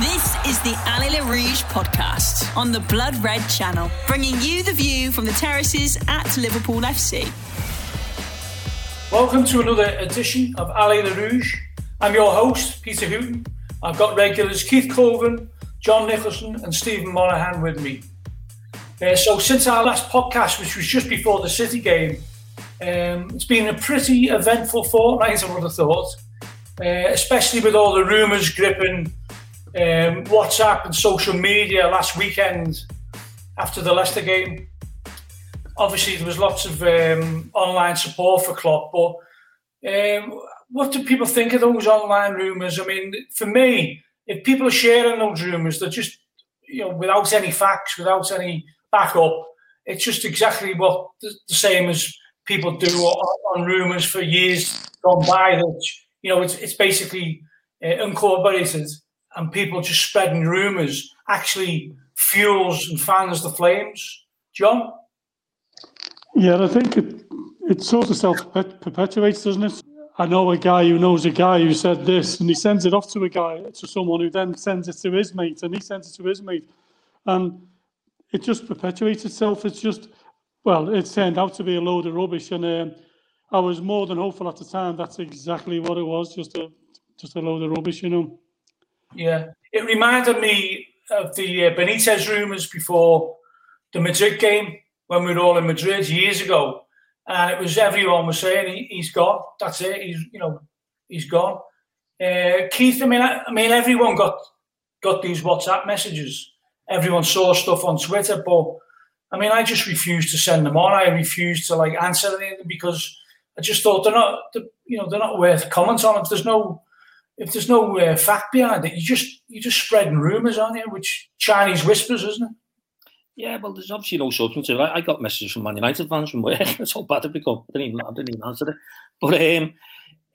This is the Allez les Rouges podcast on the Blood Red channel, bringing you the view from the terraces at Liverpool FC. Welcome to another edition of Allez les Rouges. I'm your host, Peter Hooton. I've got regulars Keith Colvin, John Nicholson, and Stephen Monaghan with me. Uh, so, since our last podcast, which was just before the City game, um, it's been a pretty eventful fortnight, I would have thought, uh, especially with all the rumours gripping um, WhatsApp and social media last weekend after the Leicester game. Obviously, there was lots of um, online support for Klopp, but um, what do people think of those online rumours? I mean, for me, if people are sharing those rumours, they're just, you know, without any facts, without any backup, it's just exactly what the, same as people do on, rumours for years gone by. That you know, it's it's basically uh, and people just spreading rumours actually fuels and fans the flames. John? Yeah, I think it, it sort of self perpetuates, doesn't it? I know a guy who knows a guy who said this, and he sends it off to a guy, to someone who then sends it to his mate, and he sends it to his mate. And it just perpetuates itself. It's just, well, it turned out to be a load of rubbish. And um, I was more than hopeful at the time that's exactly what it was, just a, just a load of rubbish, you know. Yeah, it reminded me of the uh, Benitez rumours before the Madrid game when we were all in Madrid years ago, and it was everyone was saying he, has gone. That's it. He's you know he's gone. Uh, Keith, I mean, I, I, mean, everyone got got these WhatsApp messages. Everyone saw stuff on Twitter, but I mean, I just refused to send them on. I refused to like answer anything because I just thought they're not, they're, you know, they're not worth comment on. If there's no if there's no uh, fact behind it, you just you're just spreading rumours on it, which Chinese whispers, isn't it? Yeah, well, there's obviously no substance to it. I, got messages from Man United fans from work. That's how bad it become. I didn't even, I didn't even answer it. But um,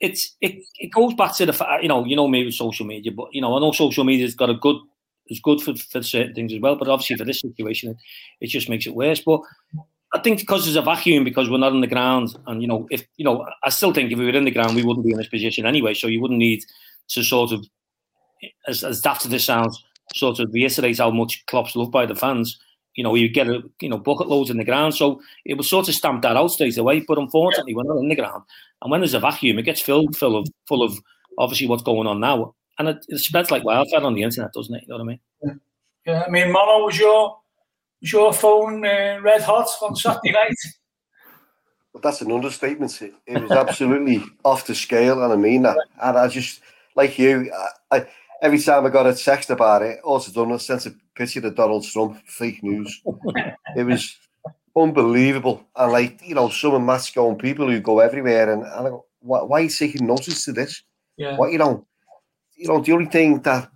it's it, it goes back to the fact, you know, you know me with social media, but you know, I know social media's got a good, it's good for, for certain things as well. But obviously for this situation, it, it just makes it worse. But I think because there's a vacuum because we're not on the ground, and you know, if you know, I still think if we were in the ground, we wouldn't be in this position anyway. So you wouldn't need to sort of, as, as daft as this sounds, sort of reiterate how much Klopp's loved by the fans. You know, you get a you know bucket loads in the ground, so it was sort of stamped that out straight away. But unfortunately, yeah. we're not in the ground, and when there's a vacuum, it gets filled full of full of obviously what's going on now, and it, it spreads like wildfire on the internet, doesn't it? You know what I mean? Yeah, yeah I mean, Mono was your was your phone uh, red hot on Saturday night? Well, that's an understatement. It, it was absolutely off the scale, and I mean that. And I just like you, I, I, every time I got a text about it, also done a sense of picture of Donald Trump fake news. it was unbelievable. And like, you know, some of Matt's going people who go everywhere and, and I go, why, why, are you taking notice to this? Yeah. What you know, you know, the only thing that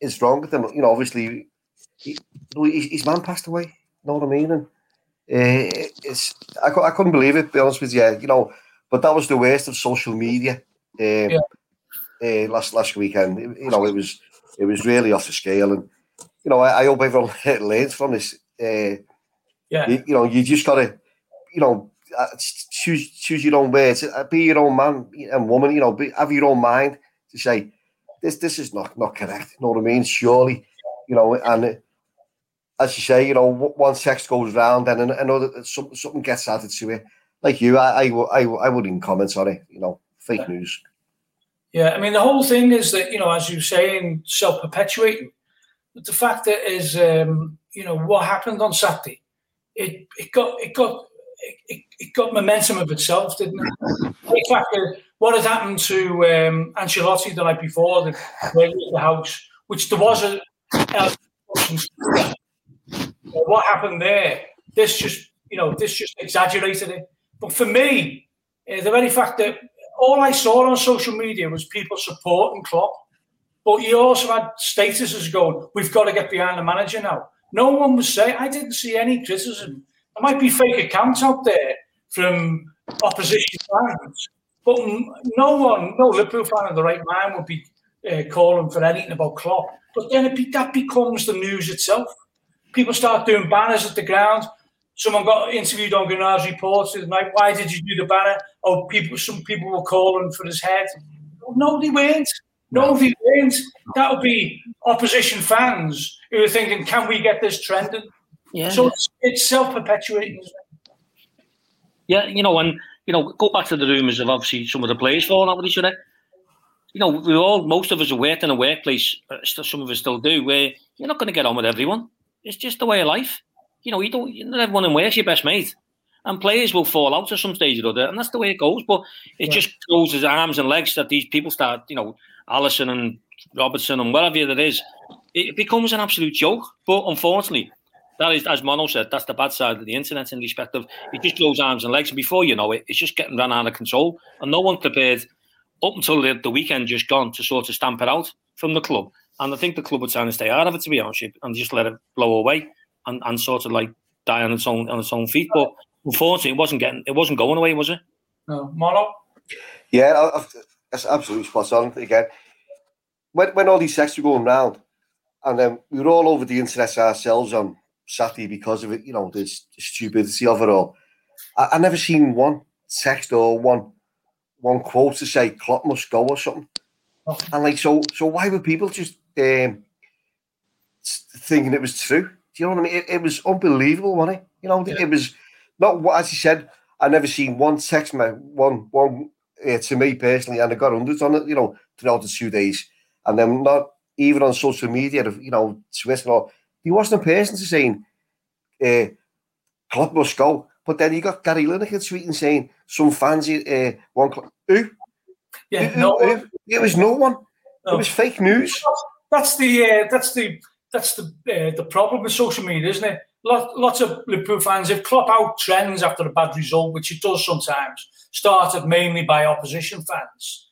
is wrong with him, you know, obviously he, his man passed away. You know what I mean? And uh, it's I, I couldn't believe it, be honest with you. You know, but that was the worst of social media. Um, yeah uh, last last weekend. You know, it was it was really off the scale, and you know, I, I hope everyone learns from this. Uh, yeah, you, you, know, you just gotta, you know, uh, choose choose your own words, uh, be your own man and woman. You know, be, have your own mind to say this this is not not correct. You know what I mean? Surely, you know, and. Uh, as you say, you know, one text goes round and another something gets added to it. Like you, I, I, I, I wouldn't comment on it. You know, fake news. Yeah, I mean the whole thing is that you know, as you say, in self-perpetuating. But the fact that is, um, you know, what happened on Saturday, it it got it got it, it got momentum of itself, didn't it? the fact that what had happened to um, Ancelotti the night before, the, the house, which there was a, a what happened there. This just you know, this just exaggerated it. But for me, uh, the very fact that all I saw on social media was people supporting Klopp. But you also had statuses going, we've got to get behind the manager now. No one was saying, I didn't see any criticism. There might be fake accounts out there from opposition fans, but no one, no Liverpool fan of the right mind would be uh, calling for anything about Klopp. But then be, that becomes the news itself. People start doing banners at the ground. Someone got interviewed on Granada Reports tonight. Why did you do the banner? Oh, people. Some people were calling for his head. No, they weren't. No, you weren't, that would be opposition fans who are thinking, "Can we get this trending?" Yeah. So it's, it's self-perpetuating. Yeah, you know, and you know, go back to the rumours of obviously some of the players falling out with each other. You know, we all, most of us have worked in a workplace, uh, some of us still do, where you're not going to get on with everyone. It's just the way of life. You know, you don't, you not everyone in work's your best mate. And players will fall out at some stage or other, and that's the way it goes. But it yeah. just goes as arms and legs that these people start, you know, Alisson and Robertson and whatever it is. It becomes an absolute joke. But unfortunately, that is, as Mono said, that's the bad side of the internet in respect of it just goes arms and legs, and before you know it, it's just getting run out of control, and no one prepared up until the, the weekend just gone to sort of stamp it out from the club. And I think the club were trying to stay out of it, to be honest, and just let it blow away and, and sort of like die on its own on its own feet. But unfortunately, it wasn't getting, it wasn't going away, was it? No, Mono. Yeah, that's absolutely spot on. Again, when when all these texts were going round, and then we were all over the internet ourselves on Saturday because of it, you know, the, the stupidity of it all. I, I never seen one text or one one quote to say Klopp must go or something. And like so so why were people just um, thinking it was true? Do you know what I mean? It, it was unbelievable, wasn't it? You know, yeah. it was not what as you said, I never seen one text me one one uh, to me personally, and I got hundreds on it, you know, throughout the two days. And then not even on social media, you know, Twitter or he wasn't a person to saying, uh, Klopp must go. But then you got Gary Lineker tweeting saying some fans uh, one club. Who? Yeah, who, no. Who? It was no one. No. It was fake news. That's the uh, that's the that's the uh, the problem with social media, isn't it? Lot, lots of Liverpool fans, if Klopp out trends after a bad result, which it does sometimes, started mainly by opposition fans,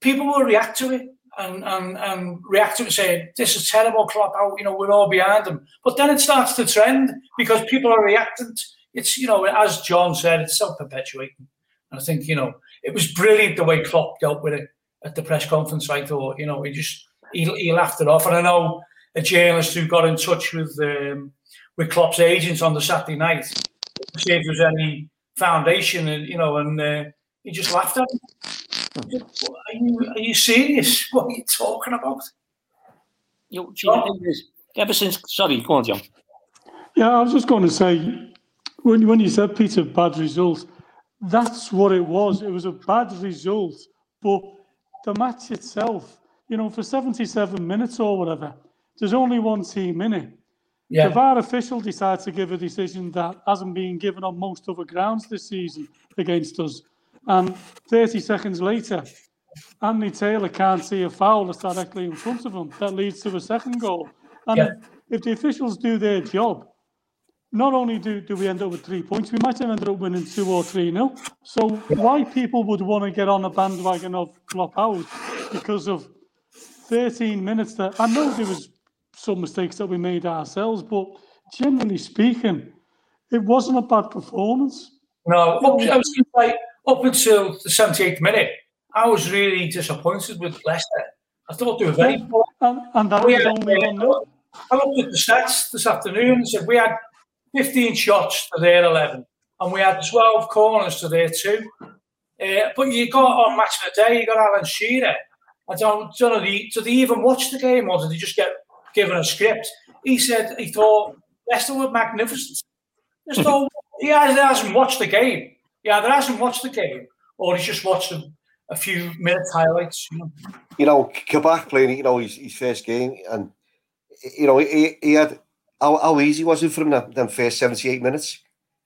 people will react to it and, and, and react to it saying, this is terrible, Klopp out, you know, we're all behind them. But then it starts to trend because people are reacting. It's, you know, as John said, it's self-perpetuating. And I think, you know, it was brilliant the way Klopp dealt with it at the press conference. I thought, you know, he just, he, he laughed it off. And I know a journalist who got in touch with um, with Klopp's agents on the Saturday night to see if there was any foundation, and you know, and uh, he just laughed at him. Are you, are you serious? What are you talking about? You, ever since, sorry, go on, John. Yeah, I was just going to say, when, when you said, Peter, bad results, that's what it was. It was a bad result. But the match itself, you know, for 77 minutes or whatever, there's only one team in it. Yeah. The VAR official decides to give a decision that hasn't been given on most other grounds this season against us. And 30 seconds later, Andy Taylor can't see a foul that's directly in front of him that leads to a second goal. And yeah. if the officials do their job, not only do, do we end up with three points, we might have ended up winning two or three nil. So why people would want to get on a bandwagon of Klopp out because of 13 minutes that I know there was some mistakes that we made ourselves, but generally speaking, it wasn't a bad performance. No, up, I was like up until the 78th minute, I was really disappointed with Leicester. I thought they were very poor. And, and that we was had, only one I looked at the stats this afternoon and said we had 15 shots to their 11, and we had 12 corners to their two. Uh, but you got on match of the day, you got Alan Shearer. I don't, don't know, did they even watch the game or did they just get given a script. He said he thought Leicester were magnificent. Just thought, he hasn't watched the game. He hasn't watched the game, or he's just watched a, a few minutes highlights. You know, you know Kabak playing, you know, his, his first game, and you know he, he had how, how easy was it for him them, first seventy eight minutes.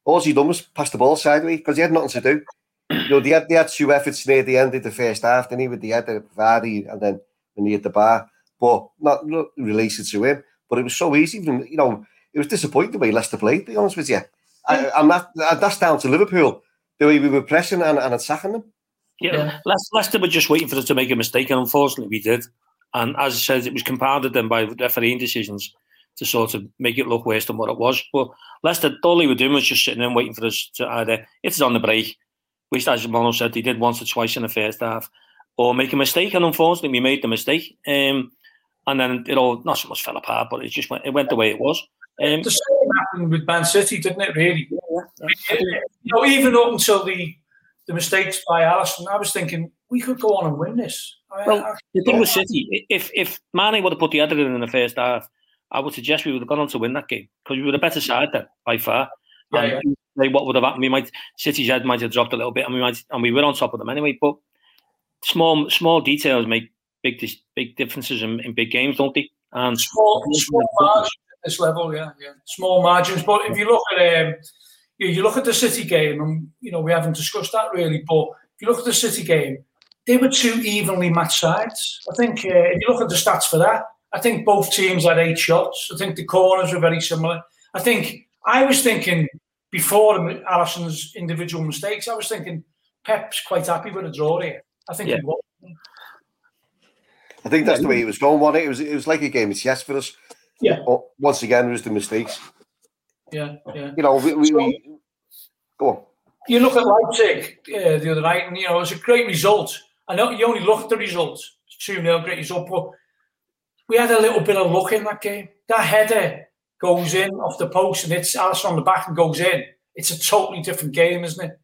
All he done was pass the ball sideways because he had nothing to do. You know, they had, they had two efforts near the end of the first half, then he with the head of Vardy and then when he hit the bar but not, not related to him. But it was so easy. Even, you know, it was disappointing the way Leicester played, to be honest with you. I, and that, that's down to Liverpool, the way we were pressing and, and attacking them. Yeah, yeah. Leicester were just waiting for us to make a mistake, and unfortunately we did. And as I said, it was compounded then by refereeing decisions to sort of make it look worse than what it was. But Leicester, all they were doing was just sitting and waiting for us to either it's on the break, which as Mono said, they did once or twice in the first half, or make a mistake. And unfortunately, we made the mistake. Um, and then it all not so much fell apart, but it just went it went the way it was. Um, the same happened with Man City, didn't it? Really, yeah, you know, even up until the the mistakes by Alisson, I was thinking we could go on and win this. well, I, the thing with City, if if Mane would have put the other in in the first half, I would suggest we would have gone on to win that game because we were the better side then by far. Yeah, and yeah. what would have happened? We might City's head might have dropped a little bit, and we might and we were on top of them anyway. But small small details make big big differences in, in big games, don't they? And small, small margins at this level, yeah, yeah, small margins. But if you look at um, you, you look at the City game, and you know we haven't discussed that really, but if you look at the City game, they were two evenly matched sides. I think uh, if you look at the stats for that, I think both teams had eight shots. I think the corners were very similar. I think I was thinking before Alisson's individual mistakes, I was thinking Pep's quite happy with a draw here. I think yeah. he was. I think that's the way it was going. One, it? it was it was like a game of chess for us. Yeah. But once again, it was the mistakes. Yeah, yeah. You know, we, we, so, we go on. You look at Leipzig uh, the other night, and you know it was a great result. I know you only look at the results, two 0 great result, but we had a little bit of luck in that game. That header goes in off the post and it's Alisson on the back and goes in. It's a totally different game, isn't it?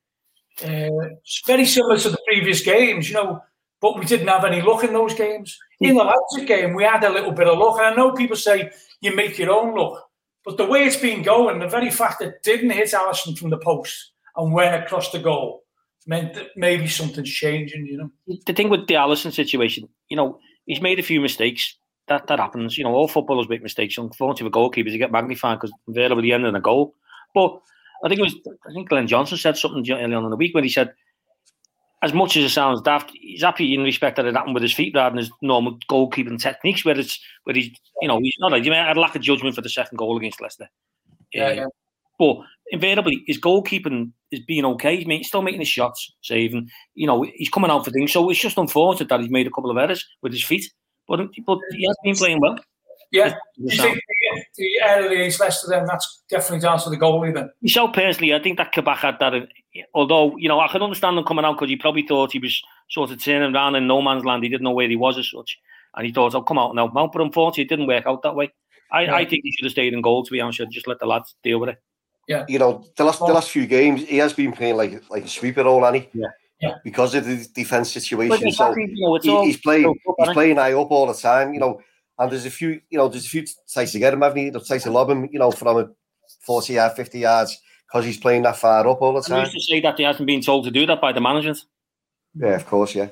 Uh, it's very similar to the previous games, you know, but we didn't have any luck in those games. In the Leipzig game, we had a little bit of luck. And I know people say you make your own luck, but the way it's been going, the very fact that didn't hit Alisson from the post and went across the goal meant that maybe something's changing, you know. The thing with the Alisson situation, you know, he's made a few mistakes that that happens. You know, all footballers make mistakes. Unfortunately, for goalkeepers, you get magnified because invariably the end of a goal. But I think it was I think Glenn Johnson said something early on in the week when he said, as much as it sounds daft, he's happy in respect that it happened with his feet rather than his normal goalkeeping techniques, where it's where he's you know he's not you had a lack of judgment for the second goal against Leicester. Yeah, uh, yeah. But invariably, his goalkeeping is being okay. He's still making his shots, saving. You know, he's coming out for things. So it's just unfortunate that he's made a couple of errors with his feet. But, but he has been playing well. Yeah. You think the error against Leicester then that's definitely down to the goalie then? Myself personally, I think that Kabak had that. Although, you know, I can understand him coming out because he probably thought he was sort of turning around in no man's land. He didn't know where he was as such. And he thought, I'll come out now. But unfortunately, it didn't work out that way. I, yeah. I think he should have stayed in goal, to be honest. Just let the lads deal with it. Yeah. You know, the last the last few games, he has been playing like like a sweeper role, Annie. Yeah. Yeah. Because of the defense situation, so you know, he, he's playing he's playing high up all the time. You know, and there's a few, you know, there's a few tries to get him, haven't you? There's tries to lob him, you know, from a 40 yard, 50 yards, because he's playing that far up all the time. I used to say that he hasn't been told to do that by the managers. Yeah, of course, yeah.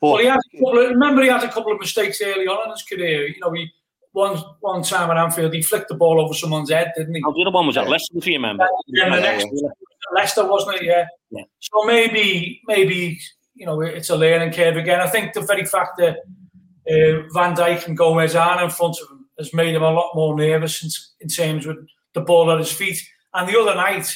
But, well, he had a couple of, remember, he had a couple of mistakes early on in his career. You know, he one one time at Anfield, he flicked the ball over someone's head, didn't he? Oh, the other one was at Leicester, if you remember. Yeah, yeah, the next yeah. Leicester, wasn't it? Yeah. yeah. So maybe, maybe you know, it's a learning curve again. I think the very fact that uh, Van Dijk and Gomez are in front of him has made him a lot more nervous in, in terms with the ball at his feet. And the other night,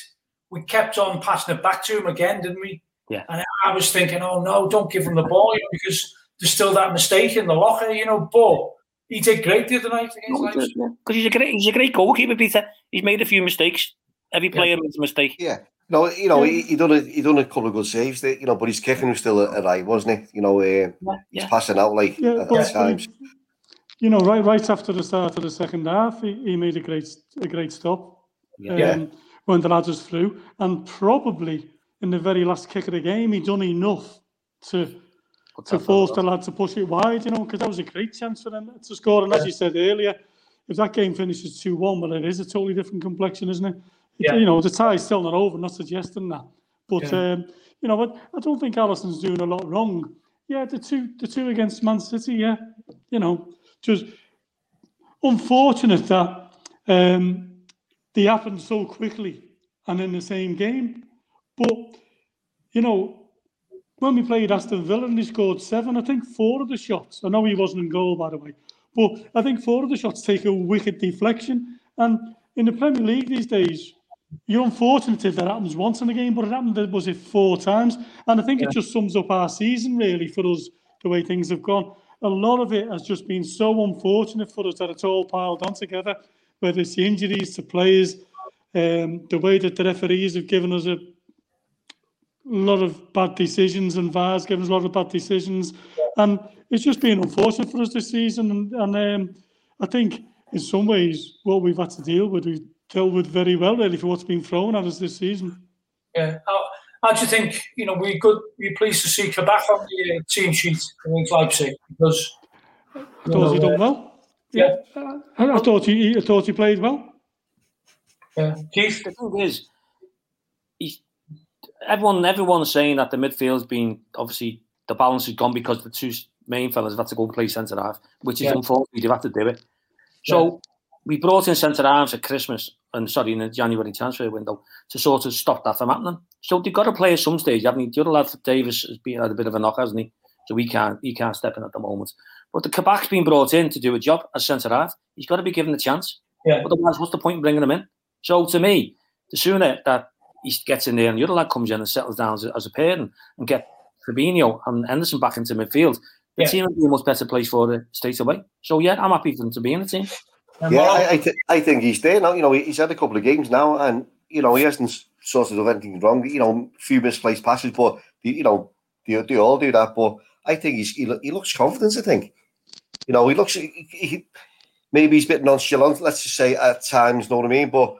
we kept on passing it back to him again, didn't we? Yeah. And I was thinking, oh no, don't give him the ball because there's still that mistake in the locker, you know. But he did great the other night against Because he's a great, he's a great goalkeeper, Peter. He's made a few mistakes. Every player yeah. makes a mistake. Yeah. No, you know, he, he done a he done a couple of good saves, there, you know, but his kicking was still a, a right, wasn't it? You know, uh, yeah, he's yeah. passing out like yeah, at, at times. You know, right right after the start of the second half, he, he made a great a great stop. Yeah. Um, when the lads was through, and probably in the very last kick of the game, he done enough to to force the lad to push it wide. You know, because that was a great chance for them to score. And as you said earlier, if that game finishes two one, well, it is a totally different complexion, isn't it? Yeah. you know, the tie's still not over, not suggesting that. But, yeah. um, you know, but I don't think Alisson's doing a lot wrong. Yeah, the two, the two against Man City, yeah, you know, just unfortunate that um, they happened so quickly and in the same game. But, you know, when we played Aston Villa and he scored seven, I think four of the shots, I know he wasn't in goal, by the way, but I think four of the shots take a wicked deflection. And in the Premier League these days, you're unfortunate if that happens once in a game, but it happened, was it four times? And I think yeah. it just sums up our season, really, for us, the way things have gone. A lot of it has just been so unfortunate for us that it's all piled on together, whether it's the injuries to players, um, the way that the referees have given us a lot of bad decisions and VAR's given us a lot of bad decisions. And it's just been unfortunate for us this season. And, and um, I think in some ways, what we've had to deal with, we dealt with very well, really, for what's been thrown at us this season. Yeah, I, how do you think? You know, we could be pleased to see Kabak on the uh, team sheet against Leipzig because I thought he done well. Yeah. Uh, I, I thought he, I thought he played well. Yeah, Keith. The thing is, he's, everyone everyone's saying that the midfield's been obviously the balance has gone because the two main fellas have had to go and play centre half, which is Yeah. unfortunate. They've had to do it. So we brought in centre halves at Christmas and sorry in the January transfer window to sort of stop that from happening. So they've got to play at some stage, haven't they? The other lad Davis has been had a bit of a knock, hasn't he? So he can't he can't step in at the moment. But the Kabak's been brought in to do a job as centre half. He's got to be given a chance. Yeah. Otherwise, what's the point in bringing him in? So to me, the sooner that he gets in there and the other lad comes in and settles down as a, as a pair and, and get Fabinho and Henderson back into midfield, the Yeah. team will be a much better place for it straight away. So yeah, I'm happy for them to be in the team. Yeah, I, I, th- I think he's there now. You know, he's had a couple of games now, and you know he hasn't sort of anything wrong. You know, few misplaced passes, but you know they, they all do that. But I think he's he, he looks confident. I think, you know, he looks he, he, maybe he's a bit nonchalant. Let's just say at times, know what I mean? But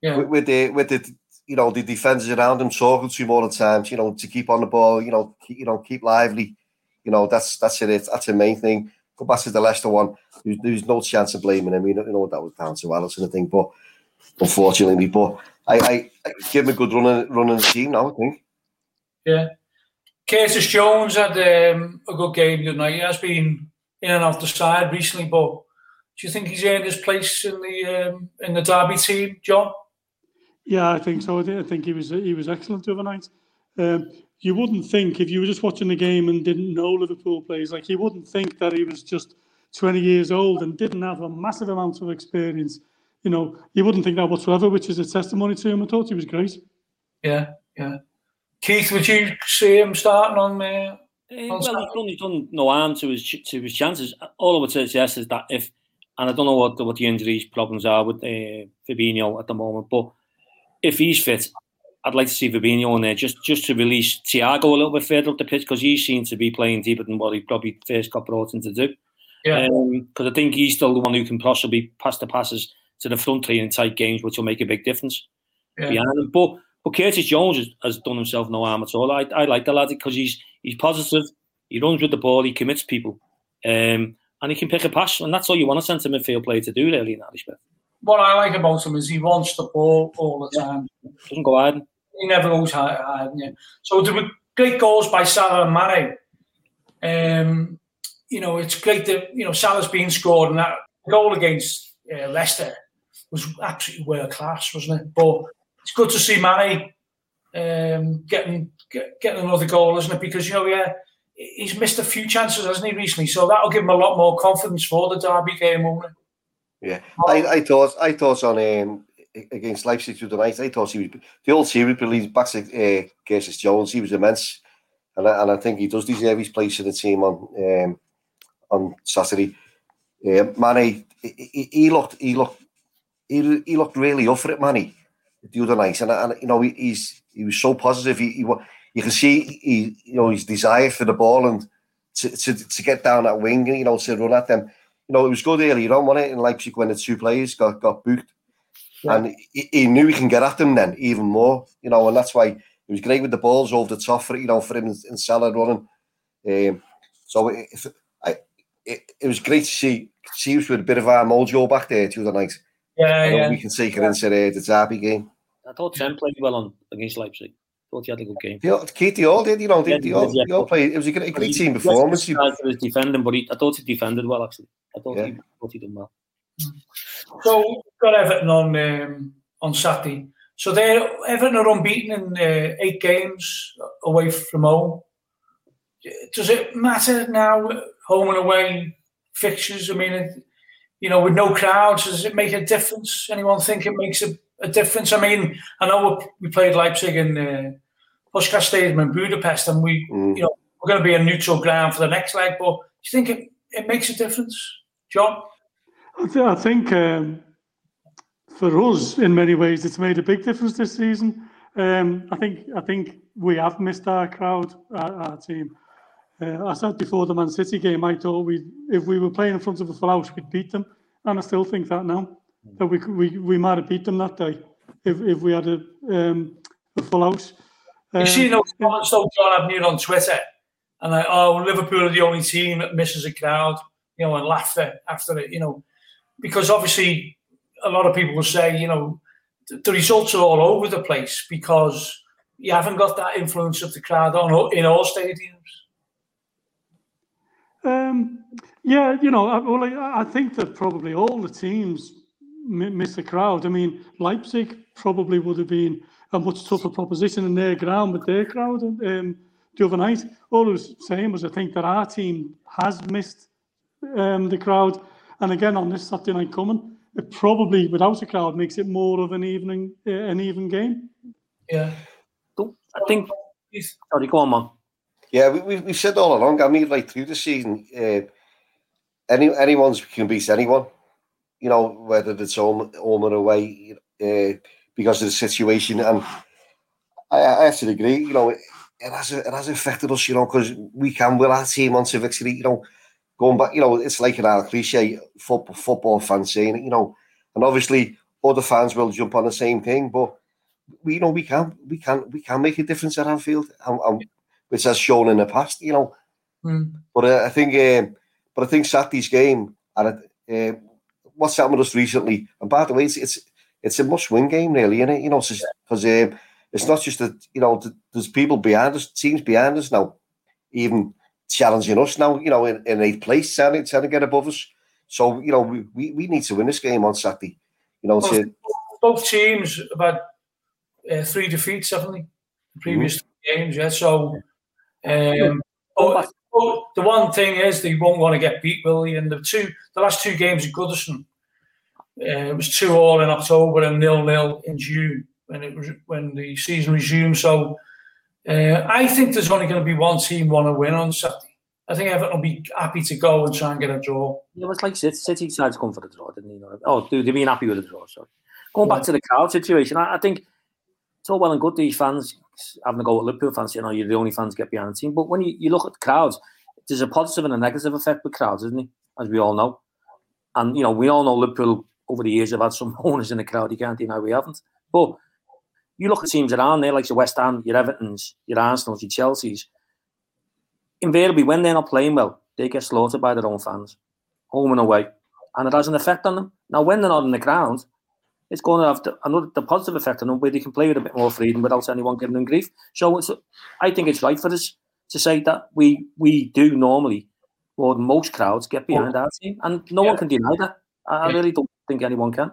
yeah. with, with the with the you know the defenders around him talking to him all the time. You know, to keep on the ball. You know, keep, you know keep lively. You know, that's that's it. That's the main thing. Go back to the Leicester one. There's, there's no chance of blaming him. You know, you know that was down to Alisson, I think. But unfortunately, but I, I, I give him a good run in, run the team now. I think. Yeah. Curtis Jones had um, a good game tonight. He has been in and out the side recently, but do you think he's earned his place in the um, in the Derby team, John? Yeah, I think so. I I think he was he was excellent the other night. Um, you wouldn't think if you were just watching the game and didn't know Liverpool plays, like you wouldn't think that he was just 20 years old and didn't have a massive amount of experience. You know, you wouldn't think that whatsoever, which is a testimony to him. I thought he was great. Yeah, yeah. Keith, would you see him starting on? Uh, Eh, On well, he's Saturday. done, he's done no harm to his to his chances. All I would say is yes is that if, and I don't know what the, what the injuries problems are with uh, Fabinho at the moment, but if he's fit, I'd like to see Fabinho in there just just to release Thiago a little bit further up the pitch because he seems to be playing deeper than what he probably first got brought in to do. yeah, Because I think he's still the one who can possibly pass the passes to the front three in tight games, which will make a big difference yeah, behind him. But but Curtis Jones has, has done himself no harm at all. I, I like the lad because he's he's positive. He runs with the ball. He commits people, um, and he can pick a pass. And that's all you want a centre midfield player to do, really, in that respect. What I like about him is he wants the ball all the time. Doesn't go hard. He never goes high. yeah. So there were great goals by Salah and Mane. Um, you know, it's great that you know Salah's being scored, and that goal against uh, Leicester was absolutely world class, wasn't it? But it's good to see Mane um, getting get, getting another goal, isn't it? Because you know, yeah, he's missed a few chances, hasn't he, recently? So that'll give him a lot more confidence for the derby game, won't it? Yeah, I, I thought I thought on um, against Leipzig through the night. I thought he was the old series believed back to uh, Curtis Jones. He was immense, and I, and I think he does deserve his place in the team on um, on Saturday. Uh, Manny, he, he- he looked he looked he, he looked really up for it, Manny, the other night, and, and you know he, he's he was so positive. He, he you can see he you know his desire for the ball and to, to, to get down that wing, you know, to run at them you know, it was good earlier on, wasn't it, in Leipzig when the two players got, got booked. Yeah. And he, he knew he can get at them then even more, you know, and that's why it was great with the balls over the top for you know for him and Salah running. Um, so it, if, I, it, it was great to see see us with a bit of our mojo back there the other night. Yeah, yeah. we can take it into the, the derby game. I thought Trent played well on against Leipzig. thought he had a good game. They Keith, they all did, you know, they, Yeah, they, all, yeah, they all played. It was a great, great He- team performance. he to his defending, but he, I thought he defended well actually. I thought Yeah. he thought he done well. So we've got Everton on um, on Saturday. So they Everton are unbeaten in uh, eight games away from home. Does it matter now, home and away fixtures? I mean, you know, with no crowds, does it make a difference? Anyone think it makes a, a difference? I mean, I know we played Leipzig in uh, Puskás Stadium in Budapest, and we, Mm. you know, we're going to be a neutral ground for the next leg. But do you think it, it makes a difference, John? I, th- I think um, for us, in many ways, it's made a big difference this season. Um, I think I think we have missed our crowd, our, our team. Uh, I said before the Man City game, I thought we, if we were playing in front of a full house, we'd beat them, and I still think that now that we we we might have beat them that day if if we had a um, a full house. You Um, see those comments though, John Abney on Twitter, and like, oh, Liverpool are the only team that misses a crowd, you know, and laughter after it, you know, because obviously a lot of people will say, you know, th- the results are all over the place because you haven't got that influence of the crowd on in all stadiums. Um, yeah, you know, I, well, I, think that probably all the teams mi- miss the crowd. I mean, Leipzig probably would have been a much tougher proposition in their ground with their crowd um, the other night. All I was saying was I think that our team has missed um, the crowd. And again, on this Saturday night coming, it probably, without a crowd, makes it more of an evening, uh, an even game. Yeah. Don't- I think. Sorry, go on, man. Yeah, we, we, we've said all along, I mean, like through the season, uh, any anyone's can beat anyone, you know, whether it's home, home or away, uh, because of the situation. And I, I have to agree, you know, it, it has it has affected us, you know, because we can will our team onto victory, you know, going back, you know, it's like an old cliche, football, football fans saying it, you know, and obviously other fans will jump on the same thing, but we you know we can we can we can make a difference at Anfield, and, and which has shown in the past, you know. Mm. But uh, I think, um, but I think Saturday's game and uh, what's happened with us recently. And by the way, it's it's, it's a must-win game, really, isn't it? You know, because um, it's not just that you know th- there's people behind us, teams behind us now, even challenging us now. You know, in, in eighth place, trying to, trying to get above us. So you know, we, we, we need to win this game on Saturday. You know, to, Both teams have had uh, three defeats, haven't they? The previous three games, yeah. So, um, but, but the one thing is they won't want to get beat, will they? And the two, the last two games at Goodison, uh, it was two all in October and nil nil in June when it was when the season resumed. So, uh, I think there's only going to be one team want to win on Saturday. I think Everton will be happy to go and try and get a draw. Yeah, it was like City, decided to come for the draw, didn't he? Oh, dude, they've been happy with the draw. Sorry. Going back to the crowd situation, I, I think it's all well and good these fans having to go at Liverpool fans, you know, you're the only fans get behind the team. But when you, you look at the crowds, there's a positive and a negative effect with crowds, isn't it? As we all know. And, you know, we all know Liverpool over the years have had some owners in the crowd. You can't deny we haven't. But you look at teams around there, like your West Ham, your Evertons, your Arsenals, your Chelseas. Invariably, when they're not playing well, they get slaughtered by their own fans, home and away. And it has an effect on them. Now, when they're not in the ground, it's going to have the, another the positive effect on them where they can play with a bit more freedom without anyone giving them grief. So it's, I think it's right for us to say that we we do normally, or most crowds get behind our team, and no one can deny that. I, I really don't think anyone can.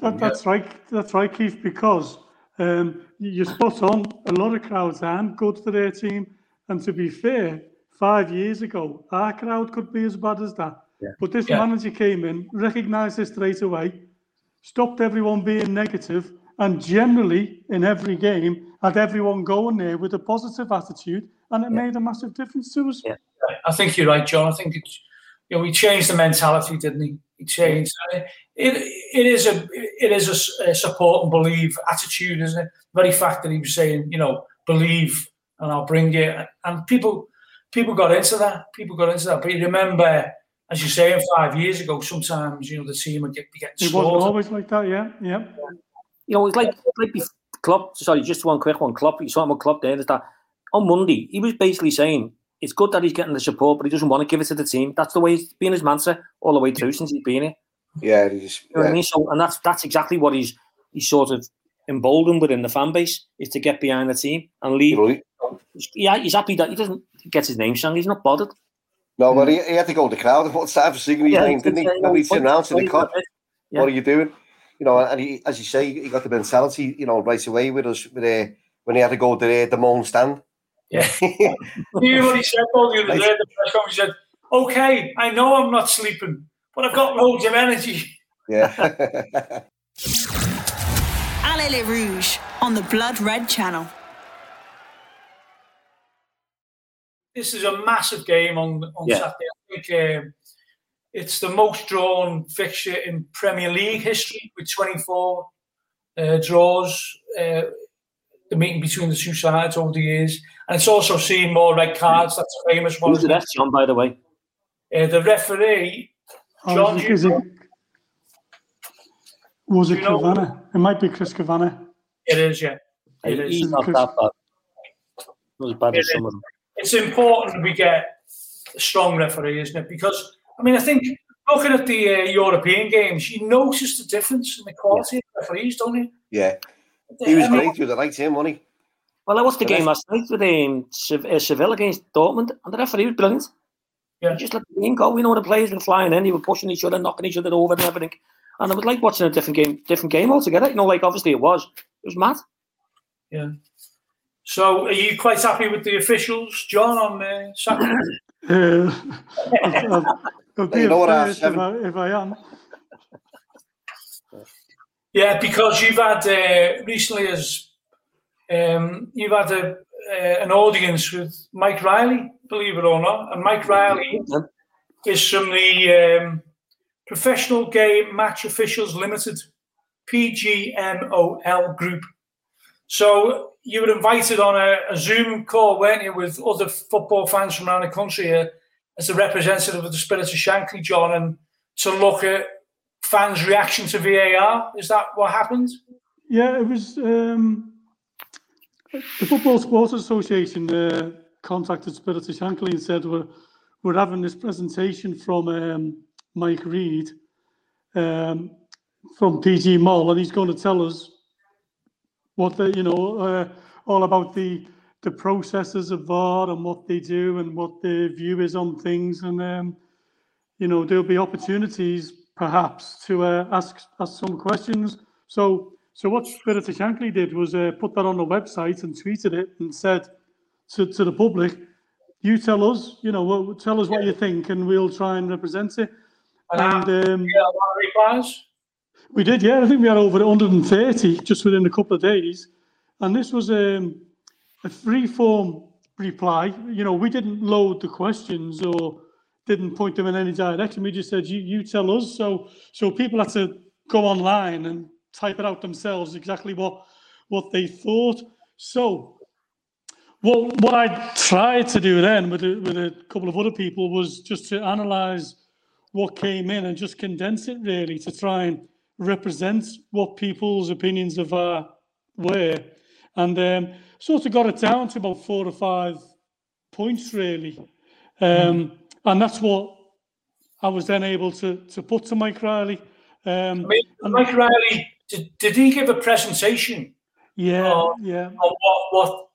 That, that's right. That's right, Keith. Because um, you're spot on. A lot of crowds aren't good for their team, and to be fair, five years ago, our crowd could be as bad as that. Yeah. But this Yeah. manager came in, recognised this straight away, stopped everyone being negative, and generally in every game had everyone going there with a positive attitude, and it made a massive difference to us. Yeah. I think you're right, John. I think it's you know he changed the mentality, didn't he? He changed. It it is a it is a s- a, support and believe attitude, isn't it? The very fact that he was saying, you know, believe and I'll bring it, and people people got into that. People got into that. But you remember, as you say, five years ago, sometimes you know the team would get be getting It wasn't always like that, yeah, yeah. You know, it's like like bef- Klopp. Sorry, just one quick one. Klopp. You saw him with Klopp there. Is that on Monday he was basically saying it's good that he's getting the support, but he doesn't want to give it to the team. That's the way it's been his mantra all the way through since he's been here. yeah, he's, You know what I mean? So, and that's that's exactly what he's he's sort of emboldened within the fan base is to get behind the team and lead. You know, Yeah, he's happy that he doesn't get his name sung. He's not bothered. No, but he, he had to go to the crowd. What time for singing his name, didn't he? And he turned around to the Kop. Yeah. What are you doing? You know, and he, as you say, he got the mentality, you know, right away with us with uh, when he had to go to the, the Moan stand. Yeah. You know what he said though the other day at the press conference? He said, "Okay, I know I'm not sleeping, but I've got loads of energy." yeah. Allez les Rouges on the Blood Red Channel. this is a massive game on on Yeah. Saturday. I think um, it's the most drawn fixture in Premier League history with 24 uh, draws. Uh, the meeting between the two sides over the years, and it's also seen more red cards. That's a famous one. Who's the ref, John? By the way, Uh, the referee, Oh, John, is it- is it, was it you know- It might be Chris Kavanagh. it is, yeah, it is. he's not that bad. as bad as some of them. It's important we get a strong referee, isn't it? Because I mean, I think looking at the uh, European games, you notice the difference in the quality of referees, don't you? Yeah, he was great through the right team, wasn't he? Well, I watched the game last night with um, uh, Seville against Dortmund, and the referee was brilliant. Yeah. Just let the game go. We know the players were flying in, they were pushing each other, knocking each other over and everything. And it was like watching a different game, different game altogether. You know, like obviously it was. It was mad. Yeah. So, are you quite happy with the officials, John, on uh, Saturday? Uh, I'll, I'll, I'll be You know what I embarrassed I, if I am. Yeah, because you've had uh, recently as um, you've had a, uh, an audience with Mike Riley, believe it or not, and Mike Riley is from the um, Professional Game Match Officials Limited (PGMOL) group. So you were invited on a, a Zoom call, weren't you, with other football fans from around the country uh, as a representative of the Spirit of Shankly, John, and to look at fans' reaction to VAR. Is that what happened? Yeah, it was um, the Football Supporters' Association uh, contacted Spirit of Shankly and said we're we're having this presentation from um, Mike Reed um, from PGMOL, and he's going to tell us what the you know uh, all about the the processes of VAR and what they do and what their view is on things, and um, you know there'll be opportunities perhaps to uh, ask ask some questions. So so what Spirit of Shankly did was uh, put that on the website and tweeted it and said to, to the public, you tell us, you know, tell us what you think and we'll try and represent it. And um, Yeah, a lot of replies. we did, yeah. I think we had over 130 just within a couple of days. And this was um, a free form reply. You know, we didn't load the questions or didn't point them in any direction. We just said, you, you tell us. So, so people had to go online and type it out themselves exactly what, what they thought. So, well, what I tried to do then with a, with a couple of other people was just to analyze what came in and just condense it really to try and represent what people's opinions of uh, were. And um, sort of got it down to about four or five points really. Um, And that's what I was then able to, to put to Mike Riley. Um, I mean, Mike Riley, did, did he give a presentation yeah, yeah. on what, what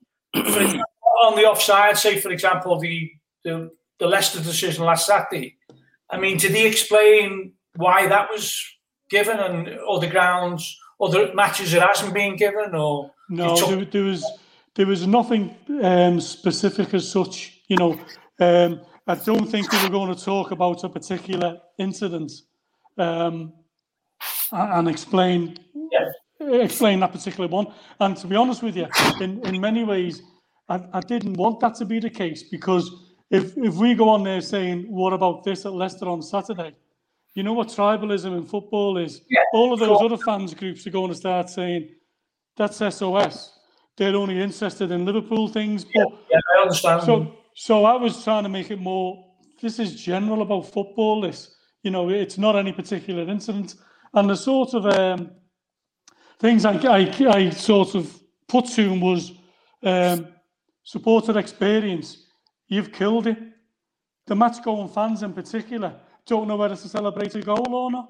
on the offside, say, for example, the, the, the Leicester decision last Saturday? I mean, did he explain why that was given and other grounds, other matches it hasn't been given? Or No, took- there, there was there was nothing um, specific as such. You know, um, I don't think we were going to talk about a particular incident um, and explain explain that particular one. And to be honest with you, in, in many ways, I, I didn't want that to be the case because if if we go on there saying, "What about this at Leicester on Saturday?" You know what tribalism in football is. Yeah, All of those other fans groups are going to start saying, "That's SOS." They're only interested in Liverpool things, but yeah, I understand. so, so I was trying to make it more. This is general about football. This, you know, it's not any particular incident, and the sort of um, things I, I, I sort of put to him was um, supporter experience. You've killed it. The match going fans in particular don't know whether to celebrate a goal or not.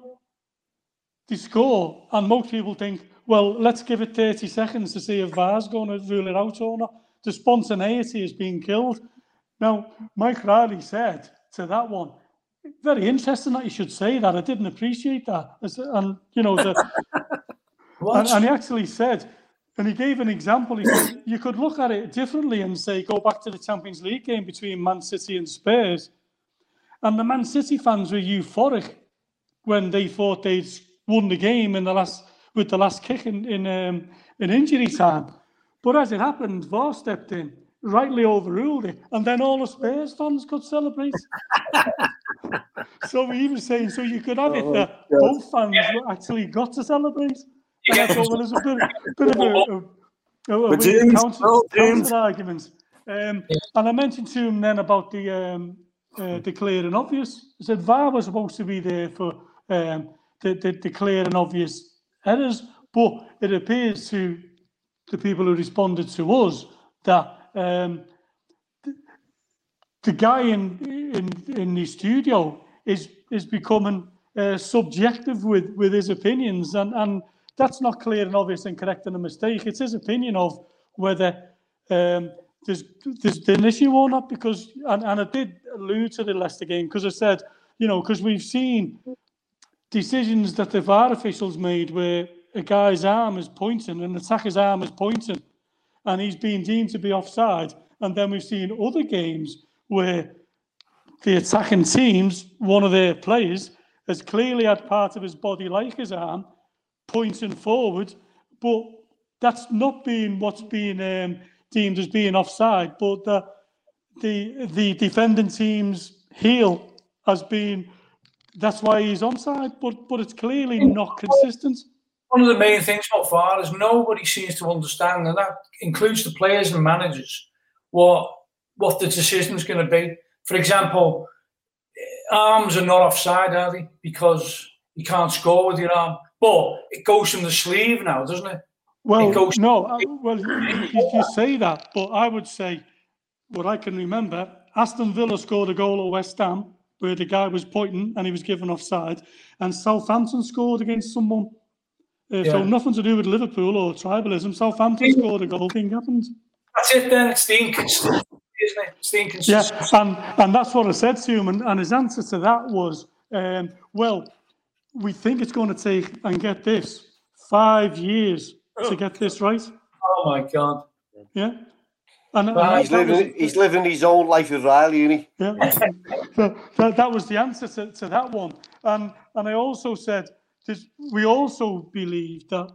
They score, and most people think, well, let's give it 30 seconds to see if VAR's going to rule it out or not. The spontaneity is being killed. Now, Mike Riley said to that one, very interesting that you should say that. I didn't appreciate that. And, you know, the, and, and he actually said, and he gave an example. He said, you could look at it differently and say, go back to the Champions League game between Man City and Spurs. And the Man City fans were euphoric when they thought they'd won the game in the last with the last kick in in, um, in injury time. But as it happened, VAR stepped in, rightly overruled it, and then all the Spurs fans could celebrate. so he was saying, so you could have it that both fans actually got to celebrate. And I thought, well, there's a bit, bit of a, a, a, a James, counter, well, counter argument. Um, and I mentioned to him then about the um, uh, declare and obvious. I said VAR was supposed to be there for um, the, the declare and obvious errors, but it appears to the people who responded to us that um, the, the guy in in in the studio is is becoming uh, subjective with with his opinions, and and that's not clear and obvious and correcting a mistake. It's his opinion of whether um, there's, there's an issue or not, because, and, and I did allude to the Leicester game, because I said, you know, because we've seen decisions that the VAR officials made where a guy's arm is pointing, an attacker's arm is pointing, and he's been deemed to be offside. And then we've seen other games where the attacking teams, one of their players, has clearly had part of his body, like his arm, pointing forward, but that's not being what's being um, deemed as being offside. But the the the defending team's heel has been that's why he's onside. But but it's clearly not consistent. One of the main things so far is nobody seems to understand, and that includes the players and managers, what what the decision is going to be. For example, arms are not offside, are they? Because you can't score with your arm. But it goes from the sleeve now, doesn't it? Well, It goes- no, I- well, you, you say that, but I would say, what I can remember, Aston Villa scored a goal at West Ham where the guy was pointing and he was given offside, and Southampton scored against someone. Uh, So nothing to do with Liverpool or tribalism. Southampton scored a goal. Thing happened. That's it. Then it's the inconsistency, isn't it? It's the Yeah, and, and that's what I said to him, and, and his answer to that was, um, well, we think it's going to take, and get this, five years to get this right. Oh my god. Yeah. And, and Well, that- He's that was- living, he's living his own life with Riley, isn't he? Yeah, so that, that was the answer to, to that one. And and I also said we also believe that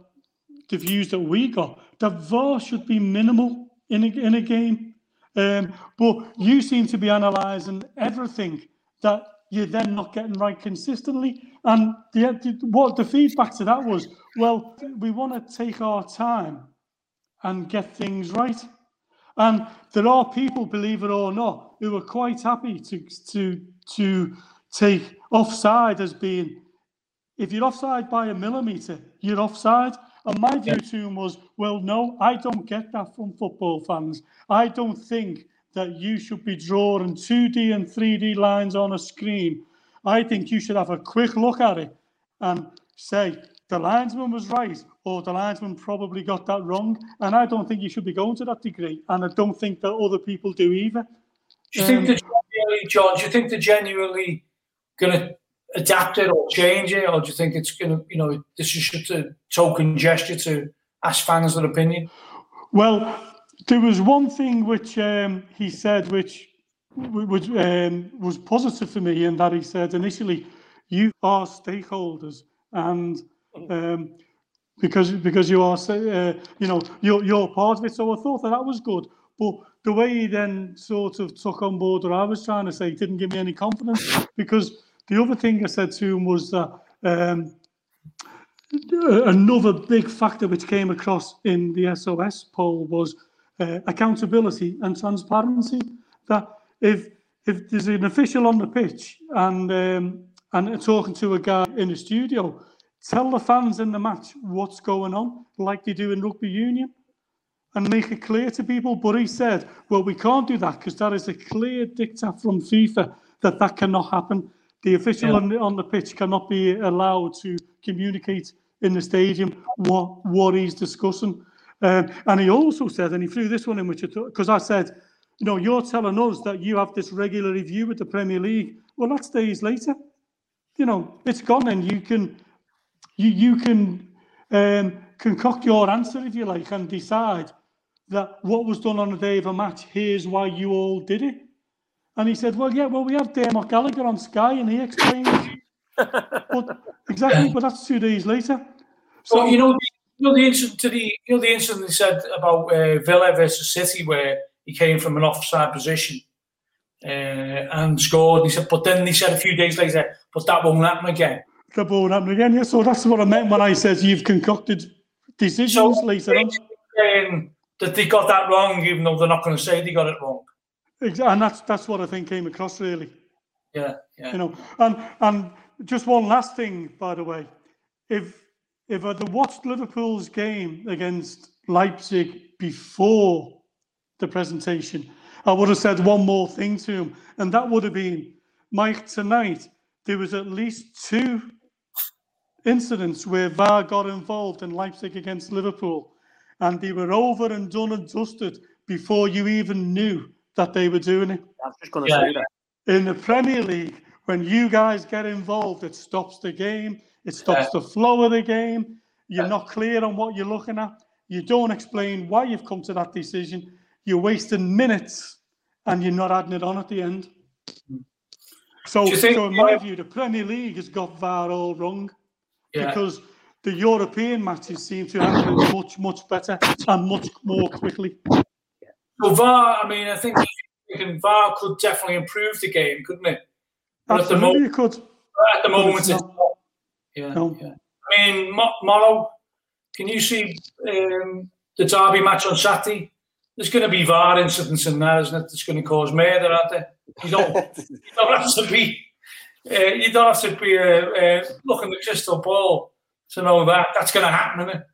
the views that we got that VAR should be minimal in a, in a game. Um, but you seem to be analysing everything that you're then not getting right consistently. And the, the what the feedback to that was, well, we want to take our time and get things right. And there are people, believe it or not, who are quite happy to to to take offside as being if you're offside by a millimetre, you're offside. And my view to him was, well, no, I don't get that from football fans. I don't think that you should be drawing 2D and 3D lines on a screen. I think you should have a quick look at it and say, the linesman was right, or the linesman probably got that wrong. And I don't think you should be going to that degree. And I don't think that other people do either. Do you think Um, they're genuinely, John? Do you think they're genuinely going to adapt it or change it, or do you think it's going to, you know, this is just a token gesture to ask fans their opinion? Well, there was one thing which um, he said, which which um, was positive for me, and that he said initially, "You are stakeholders, and um, because because you are, uh, you know, you're you're part of it." So I thought that that was good, but the way he then sort of took on board what I was trying to say didn't give me any confidence because the other thing I said to him was that. Um, another big factor which came across in the SOS poll was uh, accountability and transparency. That if if there's an official on the pitch and um, and talking to a guy in the studio, tell the fans in the match what's going on, like they do in rugby union, and make it clear to people. But he said, well, we can't do that because that is a clear dictate from FIFA that that cannot happen. The official Yeah. on, the, on the pitch cannot be allowed to communicate in the stadium what what he's discussing. Um, and he also said, and he threw this one in, which because I said, you know, you're telling us that you have this regular review with the Premier League. Well, that's days later. You know, it's gone, and you can you you can um, concoct your answer if you like, and decide that what was done on the day of a match. Here's why you all did it. And he said, well, yeah, well, we have Dermot Gallagher on Sky, and he explained. it. but exactly, but that's two days later. So So you know, you know the incident to the you know the incident they said about uh, Villa versus City where he came from an offside position uh, and scored. And he said, but then they said a few days later, but that won't happen again. the ball happen again. Yeah, so that's what I meant when I said you've concocted decisions So later on. saying that they got that wrong, even though they're not going to say they got it wrong. And that's that's what I think came across really. Yeah, yeah. you know and and just one last thing by the way if if i'd watched liverpool's game against leipzig before the presentation. I would have said one more thing to him, and that would have been, Mike, tonight there was at least two incidents where VAR got involved in Leipzig against Liverpool, and they were over and done and dusted before you even knew that they were doing it. I was just going to yeah. say that. In the Premier League, when you guys get involved, it stops the game, it stops yeah. the flow of the game. You're yeah. not clear on what you're looking at. You don't explain why you've come to that decision. You're wasting minutes and you're not adding it on at the end. So, think, so in my view, the Premier League has got VAR all wrong yeah. because the European matches seem to happen much, much better and much more quickly. So VAR, I mean, I think VAR could definitely improve the game, couldn't it? But Absolutely, at the moment, could. At the moment, it's, it's not. Yeah, no. yeah. I mean, Morrow, can you see um, the Derby match on Saturday? There's going to be VAR incidents in there, isn't it? It's going to cause murder, aren't there? You don't, you don't have to be. Uh, you don't have to be uh, uh, looking the crystal ball to know that that's going to happen, isn't it?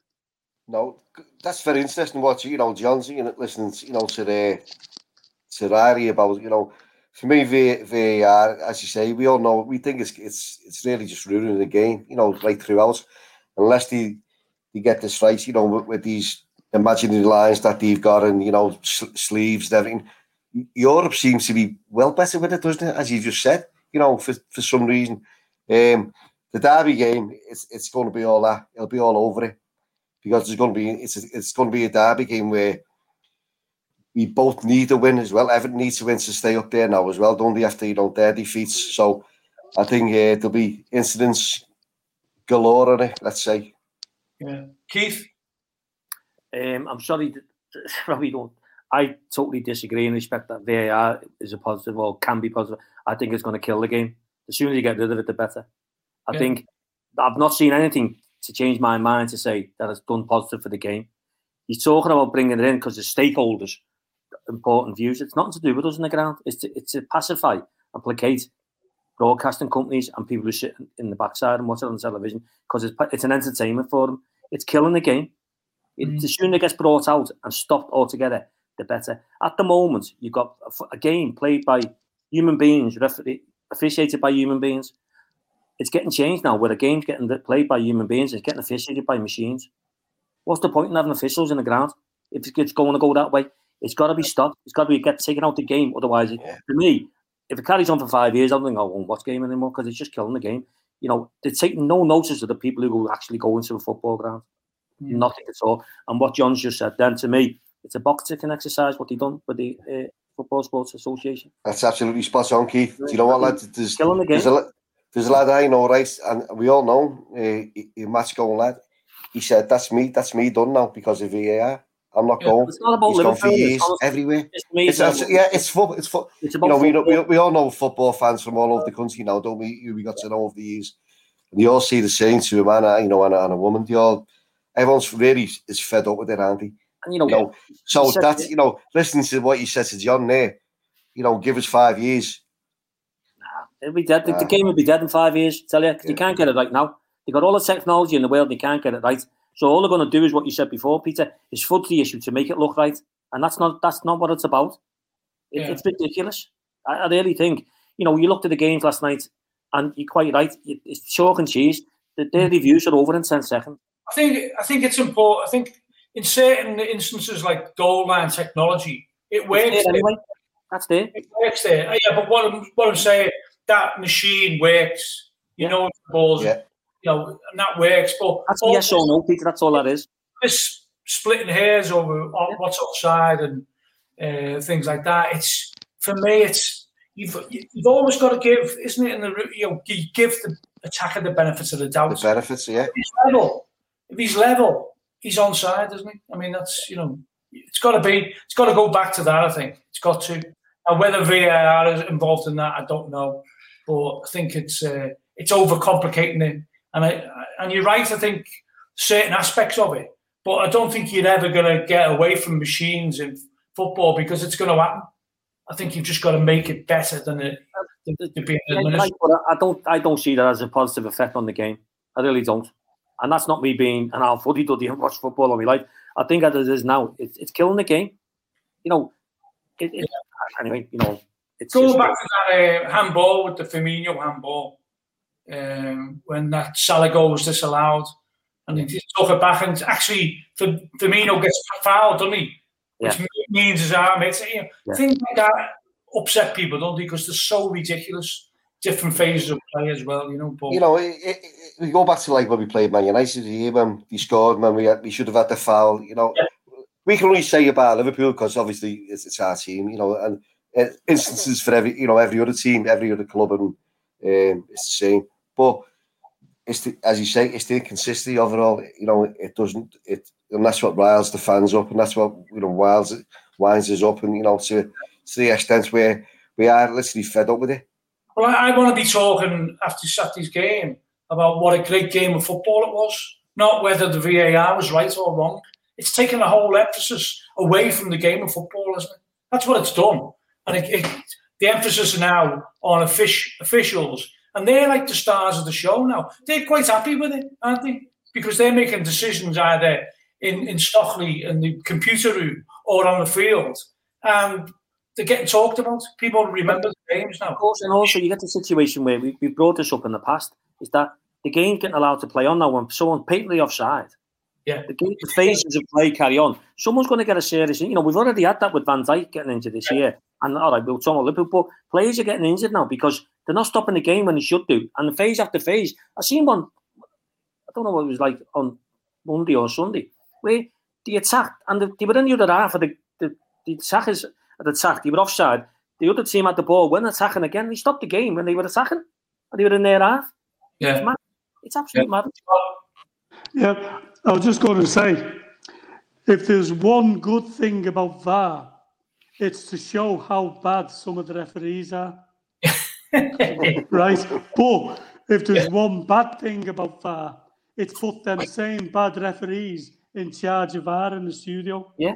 No, that's very interesting. watching, you know, Johnson, know, listening, you know, to the to Rari about, you know, for me, VAR, as you say, we all know, we think it's it's it's really just ruining the game, you know, right throughout, unless they they get this right, you know, with, with these imaginary lines that they've got and you know sleeves and everything. Europe seems to be well better with it, doesn't it? As you just said, you know, for, for some reason. Um, the Derby game, it's it's going to be all that. It'll be all over it because there's going to be it's it's going to be a Derby game where we both need a win as well. Everton needs to win to stay up there now as well, don't they? After you know their defeats, so I think uh, there'll be incidents galore on it. Let's say. Yeah, Keith. Um, I'm sorry, probably don't. I totally disagree in respect that VAR is a positive or can be positive. I think it's going to kill the game. The sooner you get rid of it, the better. I yeah. think I've not seen anything to change my mind to say that it's done positive for the game. He's talking about bringing it in because the stakeholders important views. It's nothing to do with us on the ground. It's to, it's to pacify and placate broadcasting companies and people who sit in the backside and watch it on television because it's, it's an entertainment for them. It's killing the game. Mm. The sooner it gets brought out and stopped altogether, the better. At the moment, you've got a, a game played by human beings, officiated by human beings. It's getting changed now, where the game's getting played by human beings, it's getting officiated by machines. What's the point in having officials in the ground if it's going to go that way? It's got to be stopped. It's got to be get taken out the game. Otherwise, yeah. for me, if it carries on for five years, I don't think I won't watch game anymore because it's just killing the game. You know, they're taking no notice of the people who actually go into a football ground. Mm. Nothing at all. And what John's just said then to me, it's a box ticking exercise what he done with the uh, Football Supporters' Association. That's absolutely spot on, Keith. Do you know what, lad? There's, killing the game. There's a, there's a lad I know, right? And we all know, uh, match going lad. He said, "That's me. That's me done now because of VAR." I'm not yeah, going. It's not about He's gone for years everywhere. It's, it's, yeah, it's football. It's, fo- it's you know, we, we, we all know football fans from all over the country now, don't we? We got to know over the years. And you all see the same to a man, you know, and a, and a woman. They all, everyone's really is fed up with it, Andy. And you know, you know so that's you know, listening to what you said to John there, you know, give us five years. Nah, it'll be dead. Nah. The, game will be dead in five years. I tell you, yeah. you can't get it right now. They got all the technology in the world, and you can't get it right. So all they're going to do is what you said before, Peter, is fudge the issue to make it look right, and that's not that's not what it's about. It, yeah. It's ridiculous. I, I, really think. You know, you looked at the games last night, and you're quite right. It's chalk and cheese. The, their mm. reviews are over in ten seconds. I think I think it's important. I think in certain instances like goal line technology, it works. There anyway. That's there. It works there. Yeah, but what I'm what I'm saying, that machine works. You yeah. know, balls. Yeah you know, and that works. But that's yes or no, Peter. That's all that is. This splitting hairs over what's offside and uh, things like that. It's for me. It's you've you've always got to give, isn't it? In the you know, you give the attacker the benefits of the doubt. The benefits, yeah. If he's level, if he's level, he's onside, isn't he? I mean, that's you know, it's got to be. It's got to go back to that. I think it's got to. And whether VAR is involved in that, I don't know. But I think it's uh, it's overcomplicating it and I, and you're right. I think certain aspects of it, but I don't think you're ever going to get away from machines in football because it's going to happen. I think you've just got to make it better than it. Than I don't. I don't see that as a positive effect on the game. I really don't. And that's not me being an old footy duddy and watch football all my life. I think as it is now, it's, it's killing the game. You know, it, it, anyway, you know, it's Go just- back to that uh, handball with the Firmino handball um, when that Salah goal was disallowed, and they just took it back, and actually Fir- Firmino gets fouled, doesn't he? Which Yeah. means his arm. It's you know, Yeah. things like that upset people, don't they? Because they're so ridiculous. Different phases of play as well, you know. But You know, it, it, it- we go back to like when we played Man United here when we scored, man, we had, we should have had the foul. You know, Yeah. we can only say about Liverpool because obviously it's, it's our team. You know, and instances for every you know every other team, every other club, and um, it's the same. But it's the, as you say, it's the inconsistency overall. You know, it doesn't it, and that's what riles the fans up, and that's what you know winds winds us up, and you know to to the extent where we are literally fed up with it. Well, I, I want to be talking after Saturday's game about what a great game of football it was, not whether the VAR was right or wrong. It's taken the whole emphasis away from the game of football, isn't it? That's what it's done. And it, it, the emphasis now on offic- officials, and they're like the stars of the show now. They're quite happy with it, aren't they? Because they're making decisions either in, in Stockley in the computer room or on the field. And they're getting talked about. People remember the games now. Of course, and also you get the situation where we, we brought this up in the past is that the game's getting allowed to play on now when someone's patently offside. Yeah. The, game, the phases of play carry on. Someone's going to get a serious. You know, we've already had that with Van Dijk getting injured this year, and all right, we'll talk about Liverpool. But players are getting injured now because they're not stopping the game when they should do. And the phase after phase, I seen one. I don't know what it was like on Monday or Sunday, where the attack and the, they were in the other half of the the, the attackers at the attack. They were offside. The other team had the ball, when attacking again. They stopped the game when they were attacking, and they were in their half. Yeah. mad. It's absolutely mad. Yeah, I was just going to say, if there's one good thing about VAR, it's to show how bad some of the referees are. right? But if there's one bad thing about VAR, it's put them same bad referees in charge of VAR in the studio. Yeah.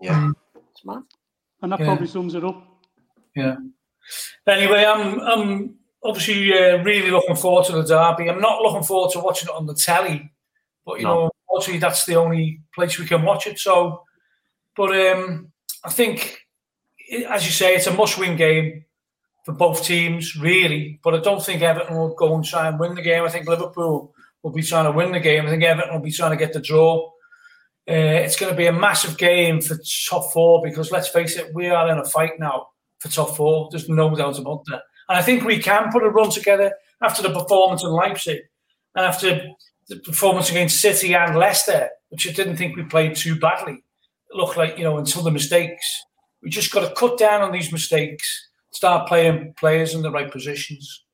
It's mad. And that Yeah. probably sums it up. Yeah. Anyway, I'm I'm obviously uh, really looking forward to the derby. I'm not looking forward to watching it on the telly, but you No. know, unfortunately, that's the only place we can watch it. So, but um, I think, as you say, it's a must-win game for both teams, really. But I don't think Everton will go and try and win the game. I think Liverpool will be trying to win the game. I think Everton will be trying to get the draw. Uh, it's going to be a massive game for top four because let's face it, we are in a fight now for top four. There's no doubt about that. And I think we can put a run together after the performance in Leipzig and after the performance against City and Leicester, which I didn't think we played too badly. It looked like, you know, until the mistakes. We just got to cut down on these mistakes, start playing players in the right positions.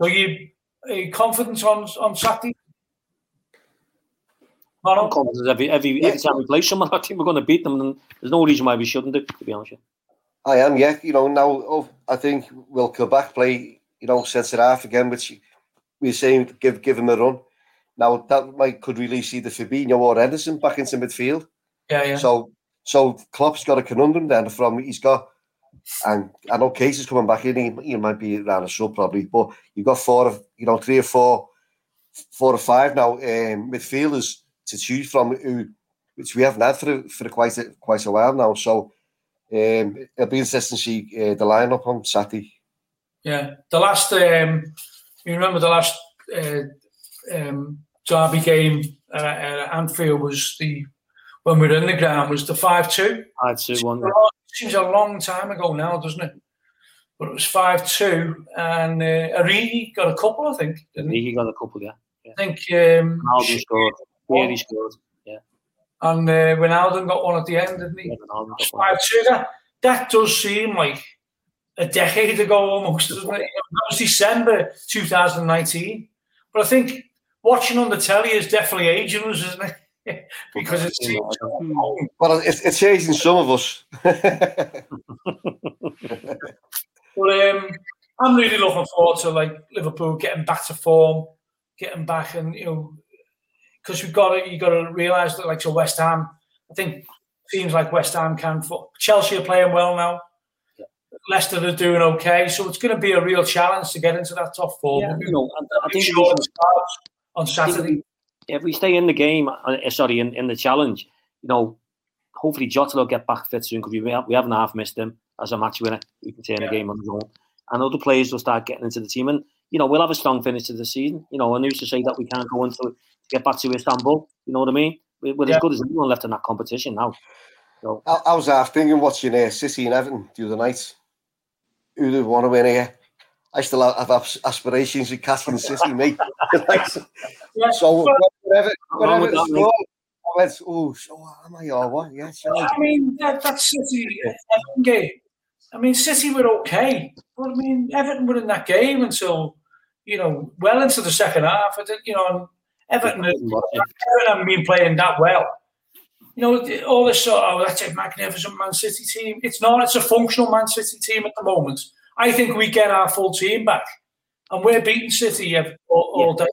So you are you confident on on Saturday? I'm confident every every every time we play someone, I think we're going to beat them, and there's no reason why we shouldn't. Do, to be honest, with you. I am, yeah. You know, now oh, I think we'll go back play, you know, centre half again, which we're saying give give him a run. Now that might could release either Fabinho or Henderson back into midfield. Yeah, yeah. So so Klopp's got a conundrum then from he's got and I know Case is coming back in, he, he might be around a sub probably, but you've got four of you know, three or four four or five now um, midfielders to choose from who which we haven't had for for quite a, quite a while now. So um, it'll be interesting to see uh, the lineup on Saturday. Yeah, the last um, you remember the last uh, um, derby game uh, at Anfield was the when we were in the ground was the five two. I'd say one. Seems a long time ago now, doesn't it? But it was five two, and uh, Origi got a couple, I think, didn't he? Got a couple, yeah. I think um, Ronaldo scored. Yeah, he scored. Yeah, and uh, Ronaldo got one at the end, didn't he? yeah Ronaldo got one. Five two. That that does seem like a decade ago almost, doesn't it? That was December 2019. But I think watching on the telly is definitely aging us, isn't it? because it seems so. Well, it's, it's changing some of us. But um, I'm really looking forward to like Liverpool getting back to form, getting back, and you know, because we've got to you got to realise that like so West Ham, I think teams like West Ham can. fo- Chelsea are playing well now. Leicester are doing okay, so it's going to be a real challenge to get into that top four. Yeah, you know, I, I think sure we- it starts on Saturday. if we stay in the game, uh, sorry, in, in the challenge, you know, hopefully Jota will get back fit soon because we, we haven't half missed him as a match winner. He can turn yeah. the game on his own. And other players will start getting into the team. And, you know, we'll have a strong finish to the season. You know, and who's to say that we can't go into to get back to Istanbul? You know what I mean? We're, we're yeah. as good as anyone left in that competition now. So. I, I was half thinking watching uh, City and Everton the other night. Who'd have want to win here? I still have aspirations of Catherine City, mate. yeah. So whatever, whatever it's I went, oh, so am I or what? Yeah, sure. I mean, that, that's City Everton game. I mean, City were okay, but I mean, Everton were in that game until you know well into the second half. You know, Everton, Everton haven't been playing that well. You know, all this sort of, oh, that's a magnificent Man City team. It's not. It's a functional Man City team at the moment. I think we get our full team back, and we're beating City all, all day.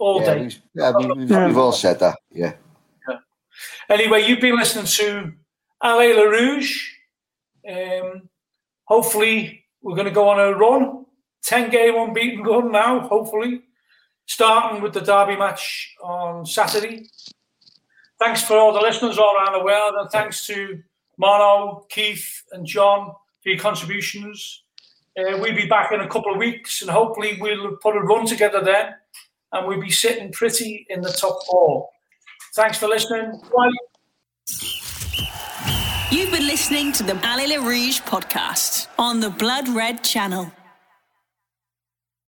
All yeah, day. We've, yeah, we've, we've, all said that. Yeah. yeah. Anyway, you've been listening to Allez les Rouges. Um, hopefully, we're going to go on a run. 10 game unbeaten run now, hopefully. Starting with the derby match on Saturday. Thanks for all the listeners all around the world, and thanks to Mono, Keith, and John for your contributions. Uh, we'll be back in a couple of weeks, and hopefully we'll put a run together then, and we'll be sitting pretty in the top four. Thanks for listening. Bye. You've been listening to the Allez les Rouges podcast on the Blood Red channel.